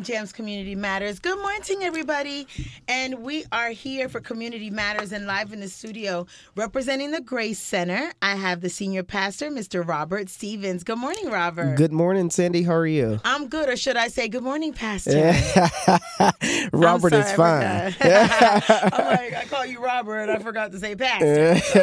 Jams Community Matters. Good morning, everybody. And we are here for Community Matters and live in the studio representing the Grace Center. I have the senior pastor, Mr. Robert Stephens. Good morning, Robert. Good morning, Sandy. How are you? I'm good, or should I say good morning, Pastor? Robert I'm is fine. I'm like, I call you Robert, and I forgot to say Pastor. So,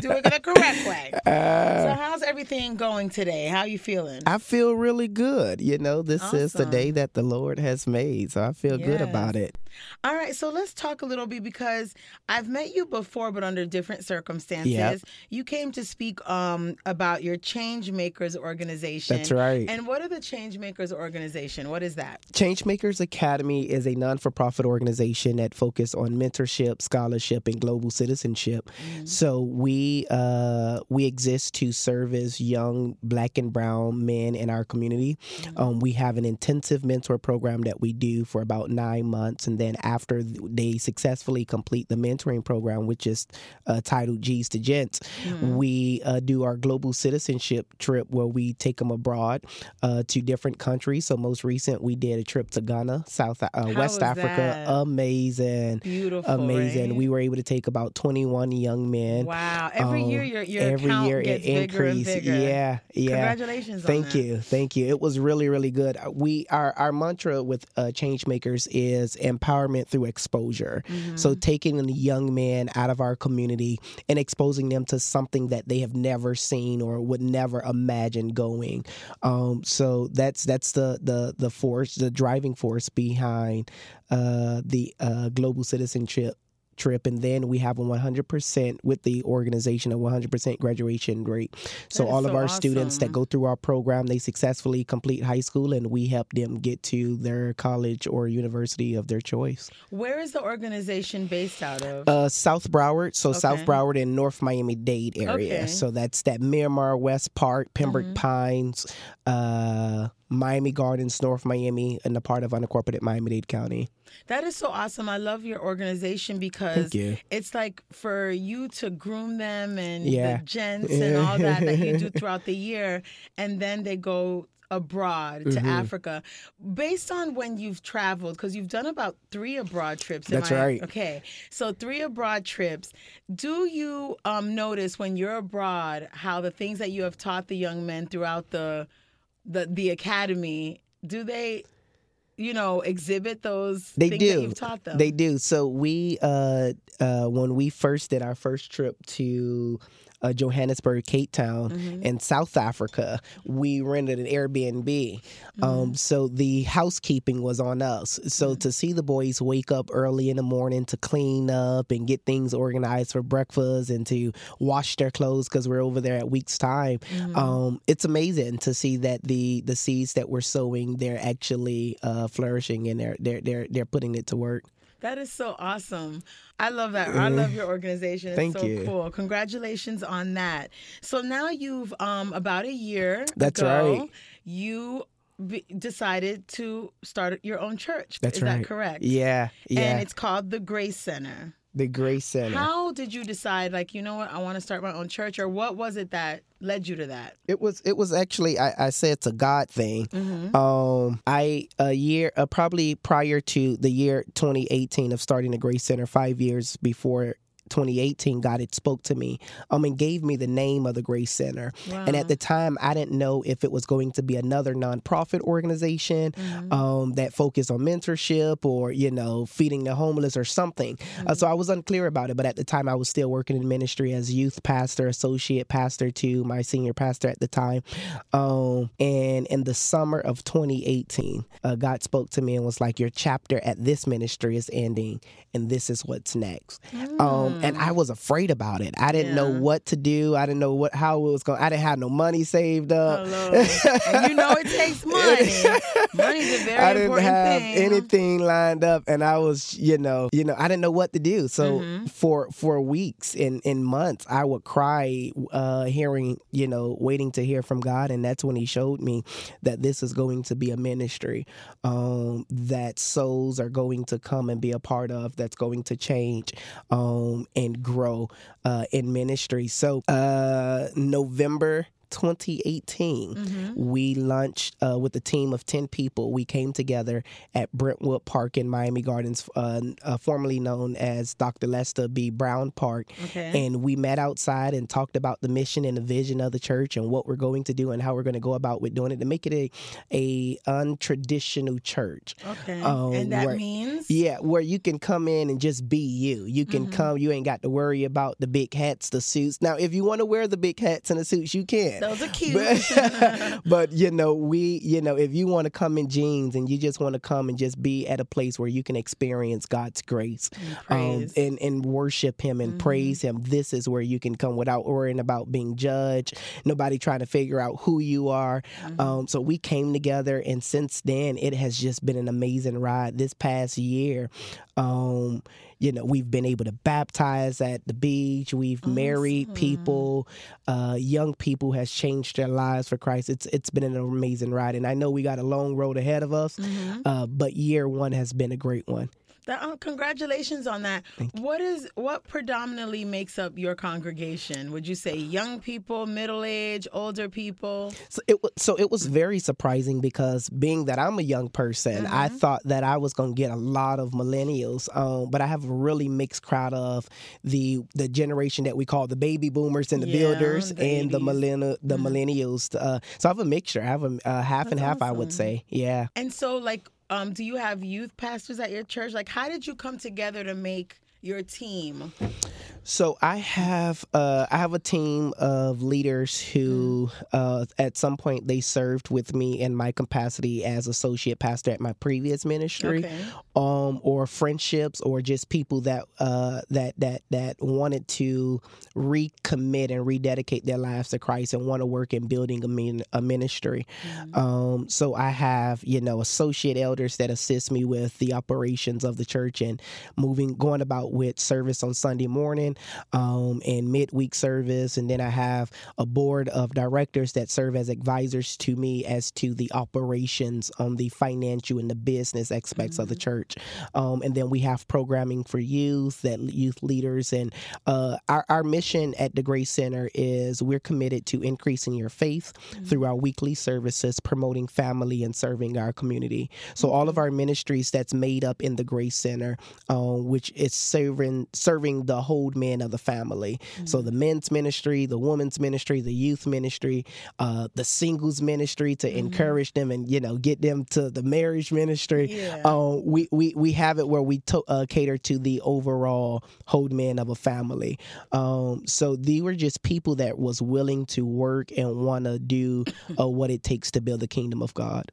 do it the correct way. Uh, so, how's everything going today? How are you feeling? I feel really good. You know, this is the day that the Lord has made, so I feel good about it. All right, so let's talk a little bit because I've met you before, but under different circumstances. Yep. You came to speak um, about your Change Makers organization. That's right. And what are the Change Makers organization? What is that? Changemakers Academy is a non-for-profit organization that focuses on mentorship, scholarship, and global citizenship. So we uh, we exist to serve as young Black and Brown men in our community. Um, we have an intensive mentor program that we do for about nine months, and then after they successfully complete the mentoring program, which is uh, titled G's to Gents, we uh, do our global citizenship trip where we take them abroad uh, to different countries. So most recent, we did a trip to Ghana, South uh, West Africa. that? Amazing, Beautiful. amazing. right? We were able to take about twenty one young men. Wow. Every Um, year your, your every account year gets it bigger and bigger. Yeah, yeah. Congratulations on Thank that. you, thank you. It was really, really good. Uh, We our our mantra with uh, change makers is empowerment through exposure. Mm-hmm. So taking the young men out of our community and exposing them to something that they have never seen or would never imagine going. Um, so that's that's the the the force, the driving force behind uh, the uh, global citizenship trip and then we have a 100% with the organization a 100% graduation rate so all of so our students that go through our program they successfully complete high school and we help them get to their college or university of their choice Where is the organization based out of? uh, South Broward, so South Broward and North Miami Dade area. Okay. So that's that Miramar, West Park, Pembroke Mhm. Pines, uh, Miami Gardens, North Miami, and the part of unincorporated Miami Dade County. That is so awesome. I love your organization because you. it's like for you to groom them and Yeah. the gents and all that that you do throughout the year, and then they go abroad to Mhm. Africa. Based on when you've traveled, because you've done about three abroad trips. That's I- right. Okay, so three abroad trips. Do you um, notice when you're abroad how the things that you have taught the young men throughout the the the academy do they? You know, exhibit those They things do. that you've taught them. They do. So we, uh, uh, when we first did our first trip to uh, Johannesburg, Cape Town, Mhm. in South Africa, we rented an Airbnb. Mm-hmm. Um, so the housekeeping was on us. So to see the boys wake up early in the morning to clean up and get things organized for breakfast and to wash their clothes because we're over there at week's time, Mhm. um, it's amazing to see that the the seeds that we're sowing they're actually uh, flourishing and they're they're they're they're putting it to work. That is so awesome. I love that. I love your organization. It's Thank so you. cool. Congratulations on that. So now you've um about a year That's ago, right. You be, decided to start your own church. That's is right. that correct? Yeah, yeah. And it's called the Grace Center. The Grace Center. How did you decide like, you know what, I want to start my own church or what was it that led you to that? It was it was actually I, I say it's a God thing. Mhm. Um, I a year uh, probably prior to the year 2018 of starting the Grace Center, five years before 2018, God had spoke to me um and gave me the name of the Grace Center. And at the time, I didn't know if it was going to be another nonprofit organization Mhm. um, that focused on mentorship or you know feeding the homeless or something. Uh, so I was unclear about it. But at the time, I was still working in ministry as youth pastor, associate pastor to my senior pastor at the time. Um, and in the summer of 2018, uh, God spoke to me and was like, "Your chapter at this ministry is ending, and this is what's next." Um, and I was afraid about it. I didn't know Mm. What to do. I didn't know what how it was going. I didn't have no money saved up. Hello. and you know it takes money. Money's a very I didn't have thing. anything lined up, and I was, you know, you know, I didn't know what to do. So Mhm. for for weeks and, and months, I would cry, uh, hearing, you know, waiting to hear from God, and that's when He showed me that this is going to be a ministry um, that souls are going to come and be a part of. That's going to change um, and grow uh, in ministry. So uh, November 2018, mm-hmm. we launched uh, with a team of 10 people. We came together at Brentwood Park in Miami Gardens, uh, uh, formerly known as Dr. Lester B. Brown Park. Okay. And we met outside and talked about the mission and the vision of the church and what we're going to do and how we're going to go about with doing it to make it a, a untraditional church. Okay. Um, and that where, means? Yeah, where you can come in and just be you. You can mm-hmm. come, you ain't got to worry about the big hats, the suits. Now, if you want to wear the big hats and the suits, you can. Those are cute. But, but you know, we, you know, if you want to come in jeans and you just want to come and just be at a place where you can experience God's grace and, um, and, and, worship Him and mm-hmm. praise Him, this is where you can come without worrying about being judged, nobody trying to figure out who you are. Mm-hmm. Um, so we came together, and since then, it has just been an amazing ride. This past year, um, you know, we've been able to baptize at the beach. We've awesome. married people, uh, young people has changed their lives for Christ. It's it's been an amazing ride, and I know we got a long road ahead of us, mm-hmm. uh, but year one has been a great one. That, uh, congratulations on that. What is what predominantly makes up your congregation? Would you say young people, middle age, older people? So it so it was very surprising because being that I'm a young person, mm-hmm. I thought that I was going to get a lot of millennials, um, but I have a really mixed crowd of the the generation that we call the baby boomers and the yeah, builders the and 80s. the millennial the mm-hmm. millennials. Uh, so I have a mixture. I have a uh, half That's and half. Awesome. I would say, yeah. And so like um, do you have youth pastors at your church? Like, how did you come together to make your team? So I have uh, I have a team of leaders who, mm. uh, at some point, they served with me in my capacity as associate pastor at my previous ministry, okay. um, or friendships, or just people that uh, that that that wanted to recommit and rededicate their lives to Christ and want to work in building a, min- a ministry. Mm. Um, so I have you know associate elders that assist me with the operations of the church and moving going about with service on Sunday morning um, and midweek service. And then I have a board of directors that serve as advisors to me as to the operations on the financial and the business aspects mm-hmm. of the mm-hmm. church. Um, and then we have programming for youth, that youth leaders. And uh, our, our mission at the Grace Center is we're committed to increasing your faith mm-hmm. through our weekly services, promoting family and serving our community. So all of mm-hmm. our ministries that's made up in the Grace Center, um, which is serving serving the whole men of the family. Mm-hmm. So the men's ministry, the women's ministry, the youth ministry, uh, the singles ministry to mm-hmm. encourage them and you know get them to the marriage ministry. Yeah. Um, we, we we have it where we to, uh, cater to the overall hold men of a family. Um, so they were just people that was willing to work and want to do uh, what it takes to build the kingdom of God.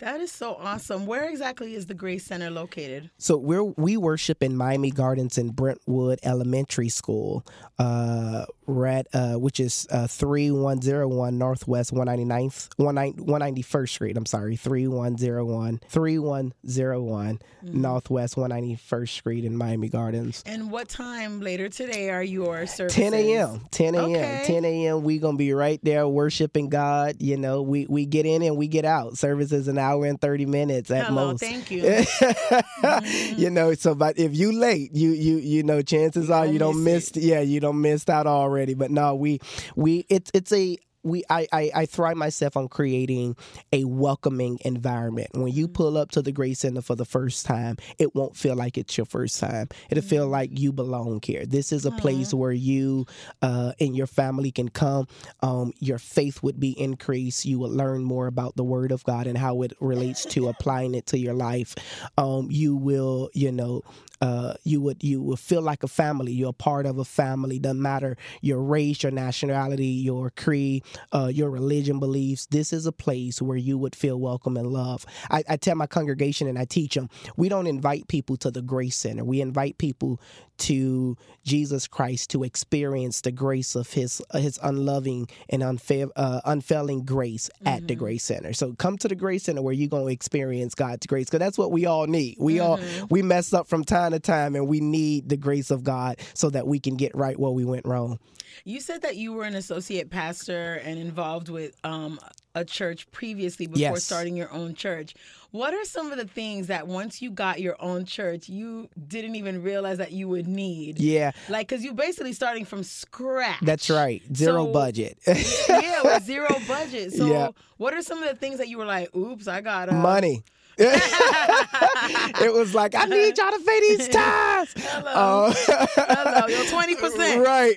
That is so awesome. Where exactly is the Grace Center located? So we're we worship in Miami Gardens in Brentwood Elementary School, uh, at, uh, which is uh, three one zero one Northwest 199th 191st Street. I'm sorry, 3101 3101 mm-hmm. Northwest 191st Street in Miami Gardens. And what time later today are your services? 10 a.m. 10 a.m. Okay. 10 a.m. We gonna be right there worshiping God. You know, we we get in and we get out. Services an hour hour and 30 minutes at Hello, most. Thank you. mm-hmm. You know, so but if you late, you you you know, chances you are you don't miss yeah, you don't missed out already. But no, we we it's it's a we I, I, I thrive myself on creating a welcoming environment. When you pull up to the Grace Center for the first time, it won't feel like it's your first time. It'll feel mm-hmm. like you belong here. This is a place where you uh, and your family can come. Um, your faith would be increased. You would learn more about the Word of God and how it relates to applying it to your life. Um, you will, you know, uh, you would you would feel like a family. You're a part of a family. Doesn't matter your race, your nationality, your creed, uh, your religion beliefs. This is a place where you would feel welcome and love. I, I tell my congregation and I teach them we don't invite people to the Grace Center. We invite people to Jesus Christ to experience the grace of His uh, His unloving and unfa- uh, unfailing grace mm-hmm. at the mm-hmm. Grace Center. So come to the Grace Center where you're gonna experience God's grace because that's what we all need. We mm-hmm. all we mess up from time to time, and we need the grace of God so that we can get right where we went wrong. You said that you were an associate pastor and involved with um, a church previously before Yes. starting your own church. What are some of the things that once you got your own church, you didn't even realize that you would need? Yeah, Like, because you're basically starting from scratch. that's right. Zero So- budget. yeah, with zero budget. So, Yeah. what are some of the things that you were like, oops, I got Money. it was like I need y'all to pay these tithes. Hello. Uh, Hello, yo, 20%. Right.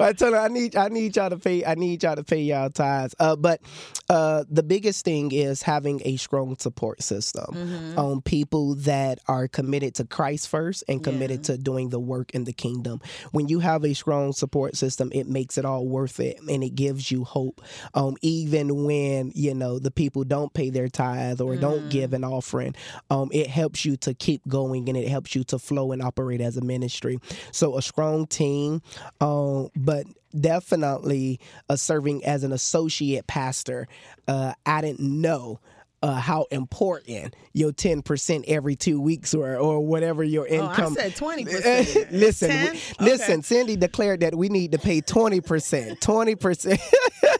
I tell her I need I need y'all to pay I need y'all to pay y'all tithes. Uh, but uh, the biggest thing is having a strong support system Mm-hmm. on people that are committed to Christ first and committed to doing the work in the kingdom. When you have a strong support system, it makes it all worth it and it gives you hope. Um, even when you know the people don't pay their tithe or don't give an offering, um, it helps you to keep going and it helps you to flow and operate as a ministry. So a strong team, um, but definitely uh, serving as an associate pastor. Uh, I didn't know. Uh, how important your ten percent every two weeks or or whatever your Oh, I income. said 20%. listen, 10? we- listen. Okay. Cindy declared that we need to pay twenty percent. Twenty percent.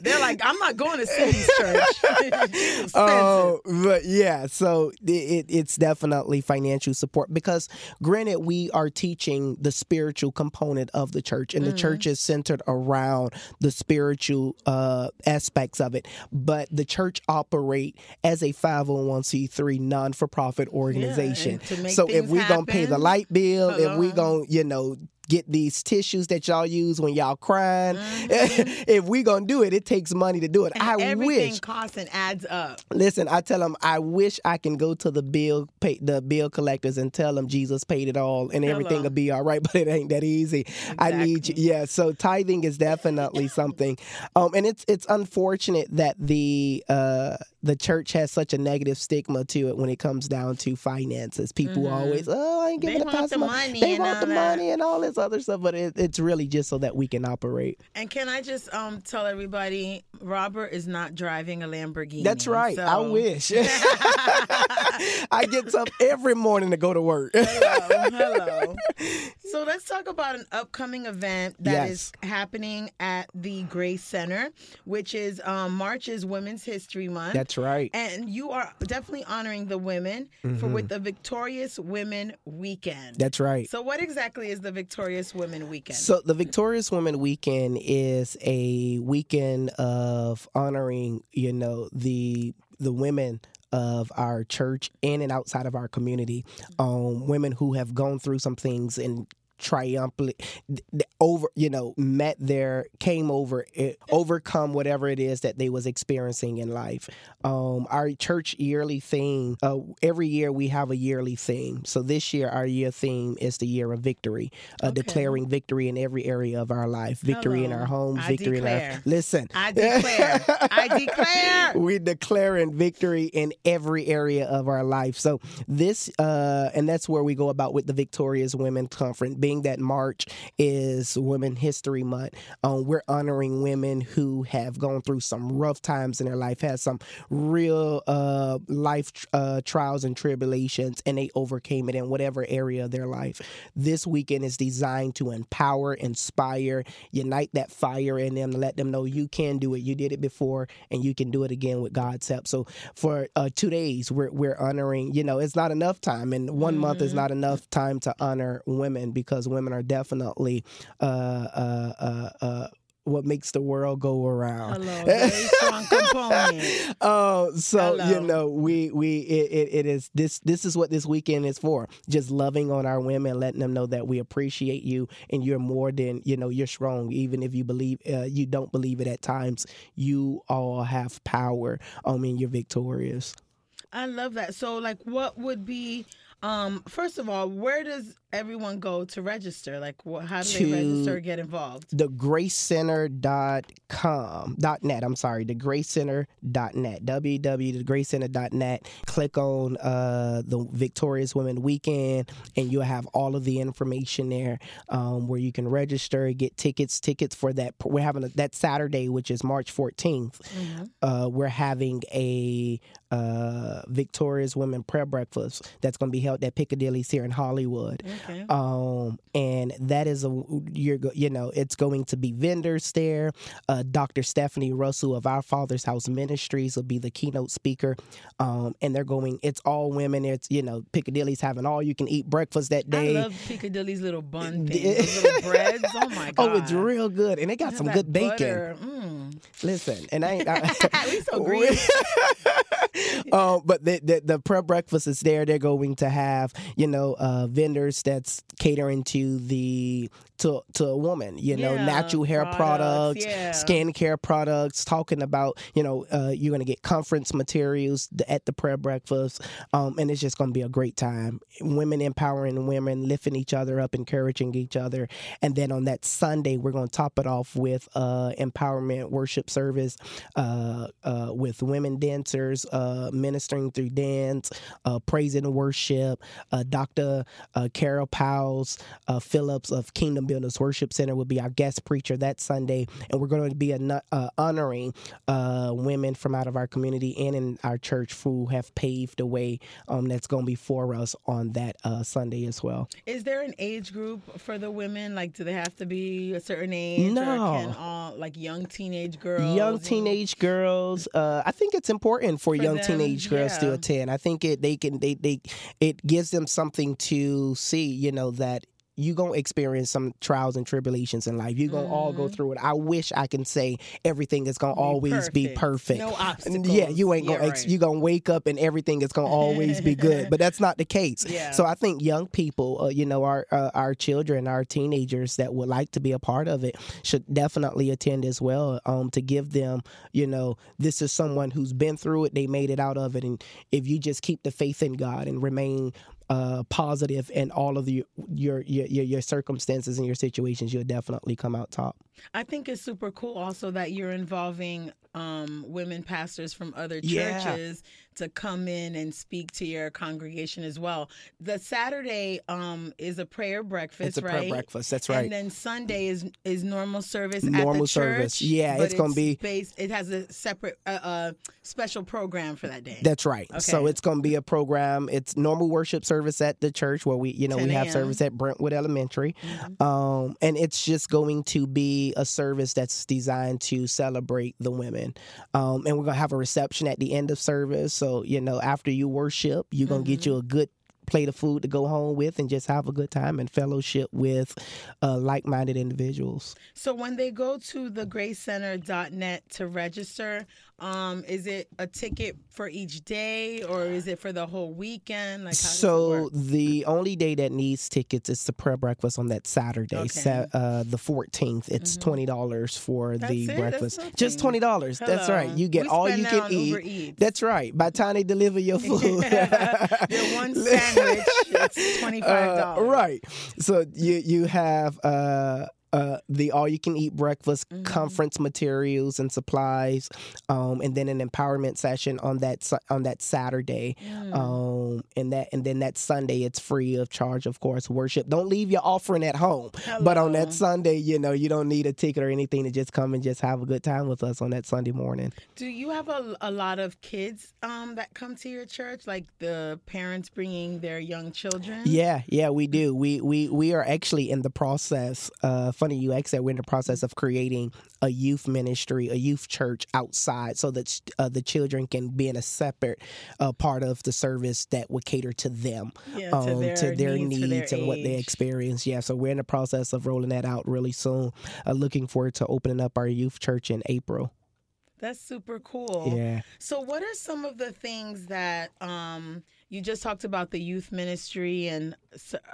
They're like, I'm not going to Cindy's church. Oh, but yeah, so it, it, it's definitely financial support because, granted, we are teaching the spiritual component of the church, and the church is centered around the spiritual uh, aspects of it. But the church operate as a 501c3 non for profit organization. to make so if things we gonna pay the light bill, if we hello. gonna you know get these tissues that y'all use when y'all crying, Mm-hmm. if we gonna do it, it takes money to do it. And I everything wish. costs and adds up. Listen, I tell them I wish I can go to the bill pay, the bill collectors and tell them Jesus paid it all and everything will be all right, but it ain't that easy. I need you. Yeah, so tithing is definitely something, um, and it's it's unfortunate that the uh, the church has such a negative stigma to it when it comes down to finances. People always, oh, I ain't Mm-hmm. They giving the pastor money They want the money and all this other stuff, but it, it's really just so that we can operate. And can I just um tell everybody, Robert is not driving a Lamborghini. That's right. So... I wish. I get up every morning to go to work. Hello, hello. So let's talk about an upcoming event that is Yes. happening at the Grace Center, which is um, March is Women's History Month. That's right. and you are definitely honoring the women for with the Victorious Women Weekend. Mm-hmm. That's right. so what exactly is the Victorious Women Weekend? So the Victorious Women Weekend is a weekend of honoring, you know, the the women of our church in and outside of our community, um, women who have gone through some things and triumphantly th- over you know met their came over it, overcome whatever it is that they was experiencing in life um our church yearly theme uh every year we have a yearly theme so this year our year theme is the year of victory uh, Okay. declaring victory in every area of our life victory in our homes I victory in declare. our listen I declare. I declare. we declaring victory in every area of our life. So this, uh, and that's where we go about with the Victorious Women Conference. Being that March is Women History Month, um, we're honoring women who have gone through some rough times in their life, had some real uh, life uh, trials and tribulations, and they overcame it in whatever area of their life. This weekend is designed to empower, inspire, unite that fire in them, let them know you can do it. You did it before, and you can do it again with God's help. So for uh, two days, we're we're honoring. You know, it's not enough time, and one month is not enough time to honor women because women are definitely uh, uh, uh, uh, what makes the world go around. Hello, very strong component. Oh, so you know, we we it, it, it is this this is what this weekend is for. Just loving on our women, letting them know that we appreciate you and you're more than you know. You're strong, even if you believe uh, you don't believe it at times. You all have power. I mean, you're victorious. I love that. So, like, what would be, um, first of all, where does everyone go to register? Like, how do they register, get involved? thegracecenter.com dot net i'm sorry thegracecenter.net www.thegracecenter.net click on uh, the victorious women weekend and you'll have all of the information there um, where you can register get tickets tickets for that we're having a, that saturday which is march 14th uh, we're having a uh, victorious women prayer breakfast that's going to be held at piccadilly's here in hollywood Okay. Um, and that is a you're you know it's going to be vendors there. Uh, Dr. Stephanie Russell of Our Father's House Ministries will be the keynote speaker. Um, and they're going. It's all women. It's you know Piccadilly's having all you can eat breakfast that day. I love Piccadilly's little bun thing, little breads. Oh my god! Oh, it's real good, and they got some good bacon. Mm. Listen, and I ain't. I, we so green. Um, but the, the the prep breakfast is there. They're going to have you know uh, vendors that's catering to the to to a woman. You know, Yeah, natural hair products, products, yeah. skincare products. Talking about you know uh, you're going to get conference materials at the prep breakfast, um, and it's just going to be a great time. Women empowering women, lifting each other up, encouraging each other, and then on that Sunday we're going to top it off with uh, empowerment worship service uh, uh, with women dancers uh, ministering through dance, uh, praise and worship. Uh, Dr. Uh, Carol Powell's uh, Phillips of Kingdom Builders Worship Center will be our guest preacher that Sunday, and we're going to be uh, honoring uh, women from out of our community and in our church who have paved the way um, that's going to be for us on that uh, Sunday as well. Is there an age group for the women? Like, do they have to be a certain age? No. Like young teenage girls? young teenage girls uh, i think it's important for, For young them, teenage girls to attend i think it they can they, they it gives them something to see you know that you gonna experience some trials and tribulations in life. You're gonna all go Mhm. through it. I wish I can say everything is gonna Be always be perfect. No obstacles. Yeah, you ain't gonna Yeah, ex- right. you gonna wake up and everything is gonna always be good, but that's not the case. Yeah. So I think young people, uh, you know, our uh, our children, our teenagers that would like to be a part of it should definitely attend as well. Um, to give them, you know, this is someone who's been through it, they made it out of it, and if you just keep the faith in God and remain uh, positive in all of the, your, your your your circumstances and your situations, you'll definitely come out top. I think it's super cool also that you're involving um, women pastors from other Yeah. churches to come in and speak to your congregation as well. The Saturday um, is a prayer breakfast, It's a right? prayer breakfast. That's right. And then Sunday is is normal service at Normal the church. service. Yeah, it's gonna be- based. It has a separate uh, uh, special program for that day. That's right. So it's going to be a program. It's normal worship service at the church where we, you know, we have service at Brentwood Elementary, Mhm. um, and it's just going to be a service that's designed to celebrate the women. Um, and we're going to have a reception at the end of service. So you know, after you worship, you're going to get Mm-hmm. you a good plate of food to go home with and just have a good time and fellowship with uh, like-minded individuals. So when they go to the gracecenter.net to register, um, is it a ticket for each day or is it for the whole weekend? Like how does it so the only day that needs tickets is the prayer breakfast on that Saturday, Okay. sa- uh, the fourteenth. It's Mhm. twenty dollars for That's the it? Breakfast. Just twenty dollars. That's right. You get We all you can eat. That's right. By the time they deliver your food, Your one sandwich, it's $25. Uh, right. So you you have uh uh, the all you can eat breakfast, Mhm. conference materials and supplies, um, and then an empowerment session on that on that Saturday, Mm. um, and that and then that Sunday it's free of charge, of course. Worship. Don't leave your offering at home, but on that Sunday, you know you don't need a ticket or anything to just come and just have a good time with us on that Sunday morning. Do you have a, a lot of kids um, that come to your church, like the parents bringing their young children? Yeah, yeah, we do. We we we are actually in the process. Uh, funny you asked that. We're in the process of creating a youth ministry, a youth church outside, so that uh, the children can be in a separate uh, part of the service that would cater to them, Yeah, um, to their, needs, for their and what they experience. Yeah, so we're in the process of rolling that out really soon. Uh, looking forward to opening up our youth church in April. That's super cool. Yeah. So, what are some of the things that um, you just talked about the youth ministry and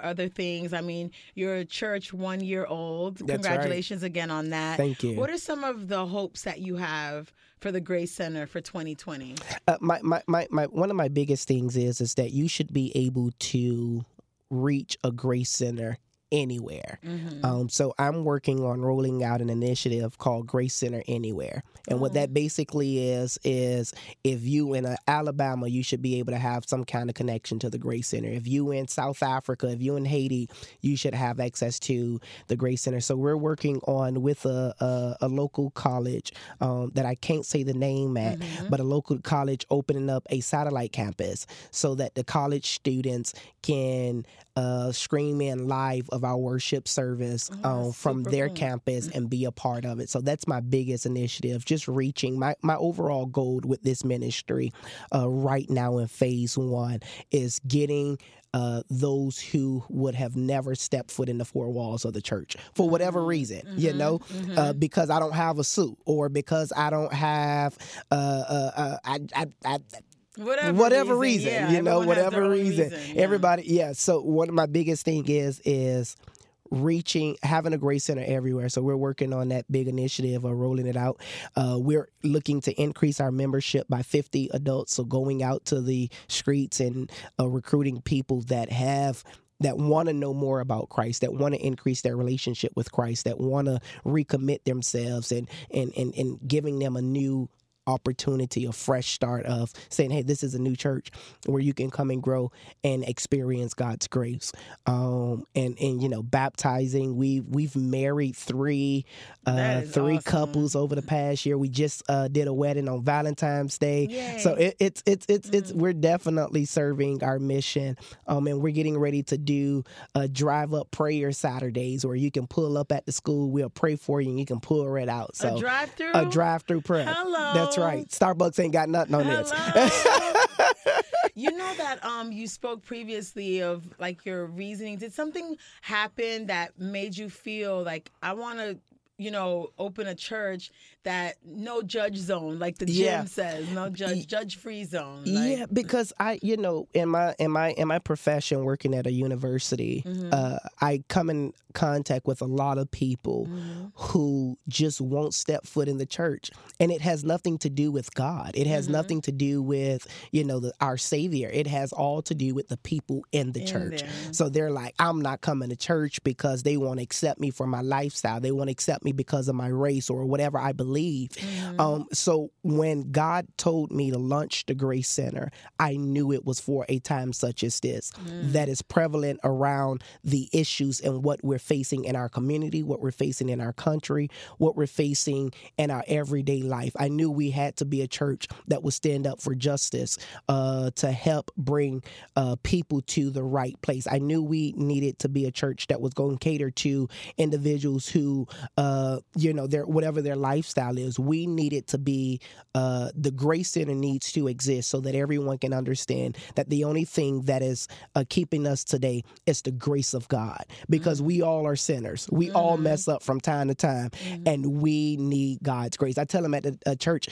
other things? I mean, you're a church one year old. That's right. Congratulations again on that. Thank you. What are some of the hopes that you have for the Grace Center for 2020? uh, my, my, my, my one of my biggest things is is that you should be able to reach a grace center anywhere. Um, so I'm working on rolling out an initiative called Grace Center Anywhere. And what that basically is, is if you in uh, Alabama, you should be able to have some kind of connection to the Grace Center. If you in South Africa, if you in Haiti, you should have access to the Grace Center. So we're working on with a, a, a local college um, that I can't say the name at, but a local college opening up a satellite campus so that the college students can uh, stream in live of our worship service um, from their cool. campus and be a part of it. So that's my biggest initiative, just reaching my, my overall goal with this ministry uh, right now in phase one is getting uh, those who would have never stepped foot in the four walls of the church for whatever reason, you know, uh, because I don't have a suit or because I don't have, uh, uh, uh, I, I, I, Whatever, whatever reason, yeah, you know, everyone has their whatever own reason. yeah. Everybody, yeah. So one of my biggest thing is is reaching having a grace center everywhere so we're working on that big initiative of rolling it out uh, we're looking to increase our membership by 50 adults so going out to the streets and uh, recruiting people that have that want to know more about Christ, that want to increase their relationship with Christ, that want to recommit themselves and, and and and giving them a new opportunity, a fresh start of saying, "Hey, this is a new church where you can come and grow and experience God's grace." Um, and and you know, baptizing. We we've married three uh, three awesome. couples over the past year. We just uh, did a wedding on Valentine's Day, Yay. so it, it's it's it's it's Mm-hmm. we're definitely serving our mission. Um, and we're getting ready to do a drive up prayer Saturdays where you can pull up at the school. We'll pray for you and you can pull right out. So a drive through. a drive-through prayer. Hello. That's right. Starbucks ain't got nothing on this. You know that um you spoke previously of like your reasoning. Did something happen that made you feel like I want to, you know, open a church that no judge zone, like the gym Yeah. says, no judge, judge free zone. Like, yeah, because I, you know, in my in my in my profession, working at a university, Mm-hmm. uh, I come in contact with a lot of people Mm-hmm. who just won't step foot in the church, and it has nothing to do with God. It has Mm-hmm. nothing to do with you know the, our Savior. It has all to do with the people in the In church. there. So they're like, I'm not coming to church because they want to accept me for my lifestyle. They want to accept me because of my race or whatever I believe. Mm-hmm. Um, so when God told me to launch the Grace Center, I knew it was for a time such as this that is prevalent around the issues and what we're facing in our community, what we're facing in our country, what we're facing in our everyday life. I knew we had to be a church that would stand up for justice uh, to help bring uh, people to the right place. I knew we needed to be a church that was going to cater to individuals who, uh, you know, their whatever their lifestyle is. We need it to be uh, the Grace Center needs to exist so that everyone can understand that the only thing that is uh, keeping us today is the grace of God because we all are sinners. We all mess up from time to time, and we need God's grace. I tell them at the uh, church.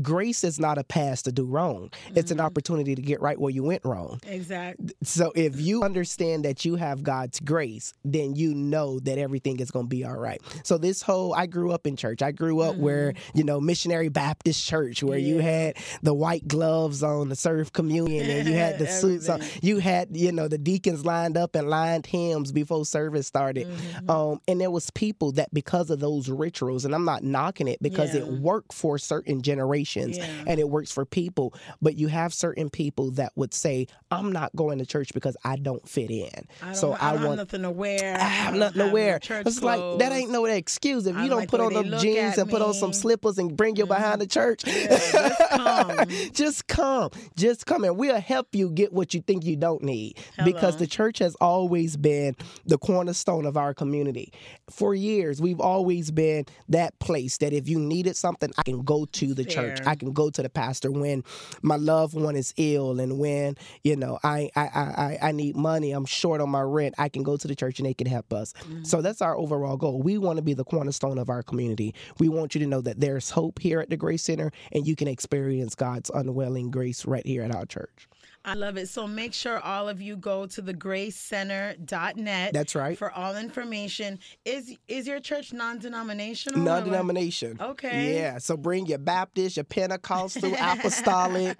Grace is not a pass to do wrong. It's an opportunity to get right where you went wrong. exactly. So if you understand that you have God's grace, then you know that everything is going to be all right. So this whole I grew up in church. I grew up where, you know, missionary Baptist church where you Mm-hmm. Had the white gloves on to serve communion and you had the suits on. You had, you know, the deacons lined up and lined hymns before service started. Mm-hmm. Um and there was people that because of those rituals and I'm not knocking it because it worked for certain generations Yeah. and it works for people. But you have certain people that would say, I'm not going to church because I don't fit in. I don't, so I, I, don't want. nothing to wear. I have nothing to wear. It's like that ain't no excuse. If you don't don't like put the on them jeans and put on some slippers and bring you behind the mm-hmm. church, just come. just come, just come, and we'll help you get what you think you don't need. Because the church has always been the cornerstone of our community. For years, we've always been that place that if you needed something, I can go to the church. Fair. I can go to the pastor when my loved one is ill and when you know I I I, I- I need money. I'm short on my rent. I can go to the church and they can help us. Mm-hmm. So that's our overall goal. We want to be the cornerstone of our community. We want you to know that there's hope here at the Grace Center, and you can experience God's unwelling grace right here at our church. I love it. So make sure all of you go to the gracecenter.net. That's right. For all information. Is is your church non-denominational? Non-denomination. Okay. Yeah. So bring your Baptist, your Pentecostal, Apostolic,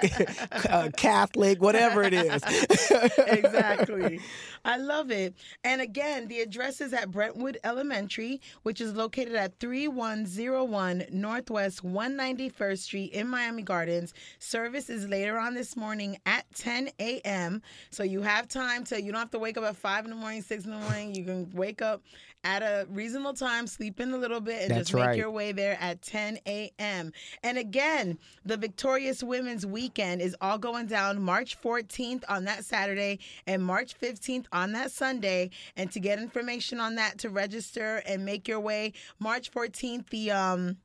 uh, Catholic, whatever it is. exactly. I love it. And again, the address is at Brentwood Elementary, which is located at 3101 Northwest 191st Street in Miami Gardens. Service is later on this morning at 10 a.m. So you have time to, you don't have to wake up at 5 in the morning, 6 in the morning. You can wake up at a reasonable time, sleep in a little bit, and That's just make right. your way there at 10 a.m. And again, the Victorious Women's Weekend is all going down March 14th on that Saturday and March 15th on that Sunday. And to get information on that, to register and make your way, March 14th, the um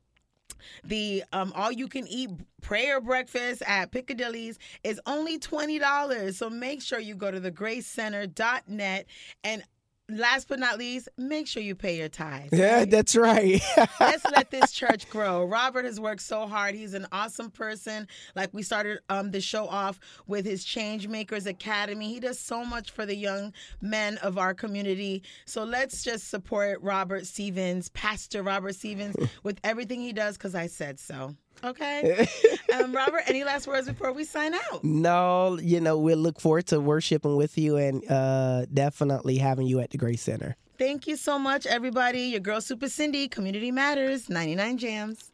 the um all you can eat prayer breakfast at Piccadilly's is only $20. So make sure you go to the gracecenter.net and last but not least, make sure you pay your tithes. yeah, right? that's right. Let's let this church grow. Robert has worked so hard. He's an awesome person. Like we started um, the show off with his Change Makers Academy. He does so much for the young men of our community. So let's just support Robert Stephens, Pastor Robert Stephens, with everything he does because I said so. Okay. um, Robert, any last words before we sign out? no, you know, we'll look forward to worshiping with you and uh, definitely having you at the Grace Center. Thank you so much, everybody. Your girl, Super Cindy, Community Matters, 99 Jams.